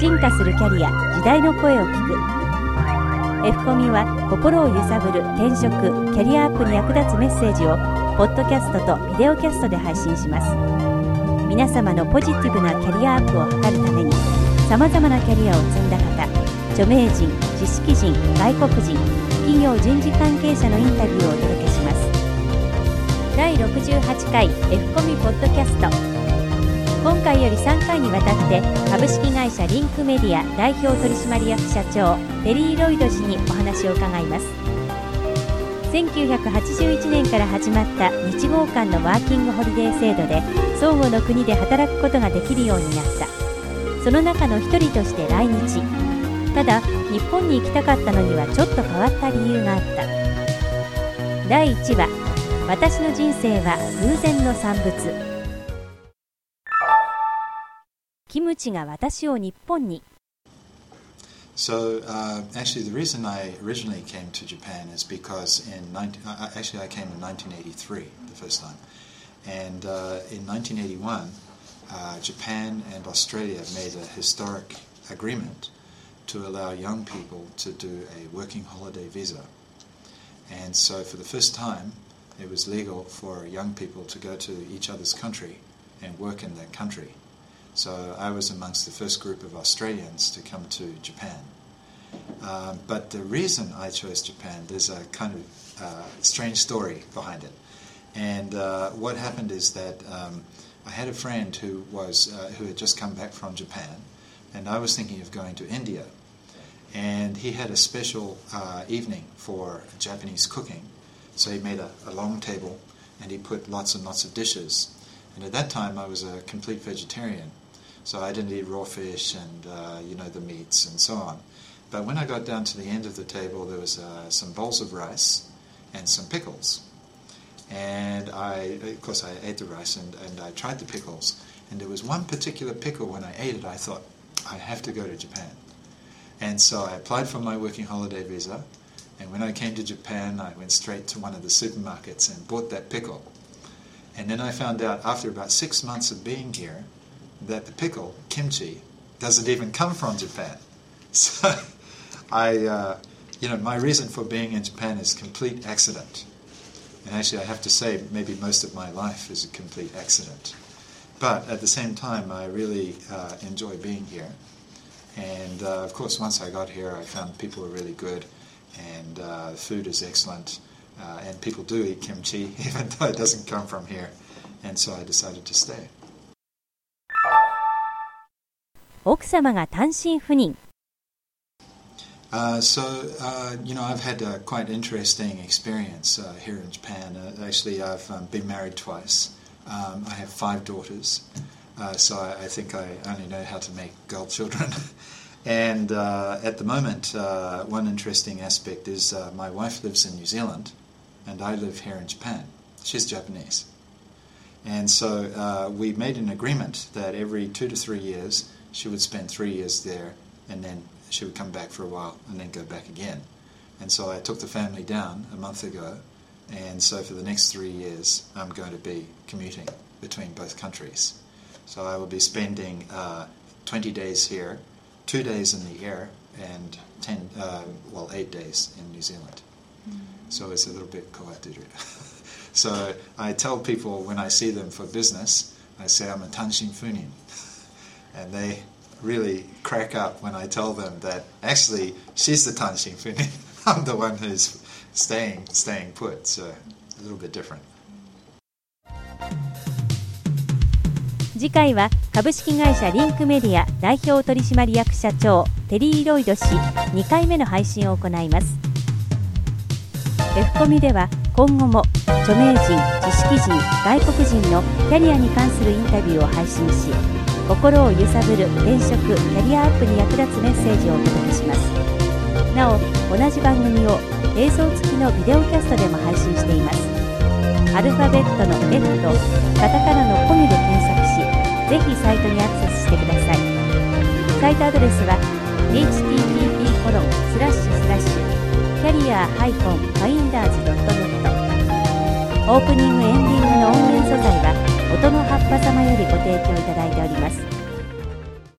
進化するキャリア時代の声を聞く。F コミは心を揺さぶる転職キャリアアップに役立つメッセージをポッドキャストとビデオキャストで配信します。皆様のポジティブなキャリアアップを図るためにさまざまなキャリアを積んだ方著名人知識人外国人企業人事関係者のインタビューをお届けします。第68回 F コミポッドキャスト。今回より3回にわたって株式会社リンクメディア代表取締役社長テリー・ロイド氏にお話を伺います。1981年から始まった日豪間のワーキングホリデー制度で相互の国で働くことができるようになった。その中の一人として来日。ただ日本に行きたかったのにはちょっと変わった理由があった。第1話私の人生は偶然の産物。キムチが私を日本に So uh, actually, the reason I originally came to Japan is because in 19, uh, actually I came in 1983 the first time, and uh, in 1981 uh, Japan and Australia made a historic agreement to allow young people to do a working holiday visa, and so for the first time it was legal for young people to go to each other's country and work in that country. So I was amongst the first group of Australians to come to Japan. Um, but the reason I chose Japan, there's a kind of uh, strange story behind it. And uh, what happened is that um, I had a friend who was uh, who had just come back from Japan, and I was thinking of going to India. And he had a special uh, evening for Japanese cooking, so he made a, a long table, and he put lots and lots of dishes. And at that time, I was a complete vegetarian, so I didn't eat raw fish and uh, you know the meats and so on. But when I got down to the end of the table, there was uh, some bowls of rice and some pickles. And I, of course, I ate the rice and, and I tried the pickles. And there was one particular pickle when I ate it, I thought, I have to go to Japan. And so I applied for my working holiday visa. And when I came to Japan, I went straight to one of the supermarkets and bought that pickle. And then I found out after about six months of being here that the pickle, kimchi, doesn't even come from Japan. So I, uh, you know, my reason for being in Japan is complete accident. And actually, I have to say, maybe most of my life is a complete accident. But at the same time, I really uh, enjoy being here. And uh, of course, once I got here, I found people were really good, and uh, food is excellent. Uh, and people do eat kimchi, even though it doesn't come from here. And so I decided to stay. 奥様が単身赴任 Uh, so, uh, you know, I've had a quite interesting experience uh, here in Japan. Uh, actually, I've um, been married twice. Um, I have five daughters, uh, so I, I think I only know how to make girl children. and uh, at the moment, one interesting aspect is my wife lives in New Zealand, and I live here in Japan. She's Japanese. And so we made an agreement that every two to three years, she would spend three years there and then she would come back for a while and then go back again. And so I took the family down a month ago, and so for the next three years, I'm going to be commuting between both countries. So I will be spending uh, 20 days here, two days in the air, and 10, uh, well, eight days in New Zealand. Mm. So it's a little bit kawaitiru. so I tell people when I see them for business, I say I'm a Tanshin Funin. and they really crack up when I tell them that actually she's the Tanshin Funin. I'm the one who's staying staying put. So a little bit different. 次回は株式会社リンクメディア代表取締役社長テリー・ロイド氏2回目の配信を行います F コミでは今後も著名人知識人外国人のキャリアに関するインタビューを配信し心を揺さぶる転職キャリアアップに役立つメッセージをお届けします。なお同じ番組を映像付きのビデオキャストでも配信しています。アルファベットの F とカタカナのコミで検索しぜひサイトにアクセスしてください。サイトアドレスは http コロンスラッシュ career-finders.net オープニングエンディングの音源素材は音の葉っぱ様よりご提供いただいております。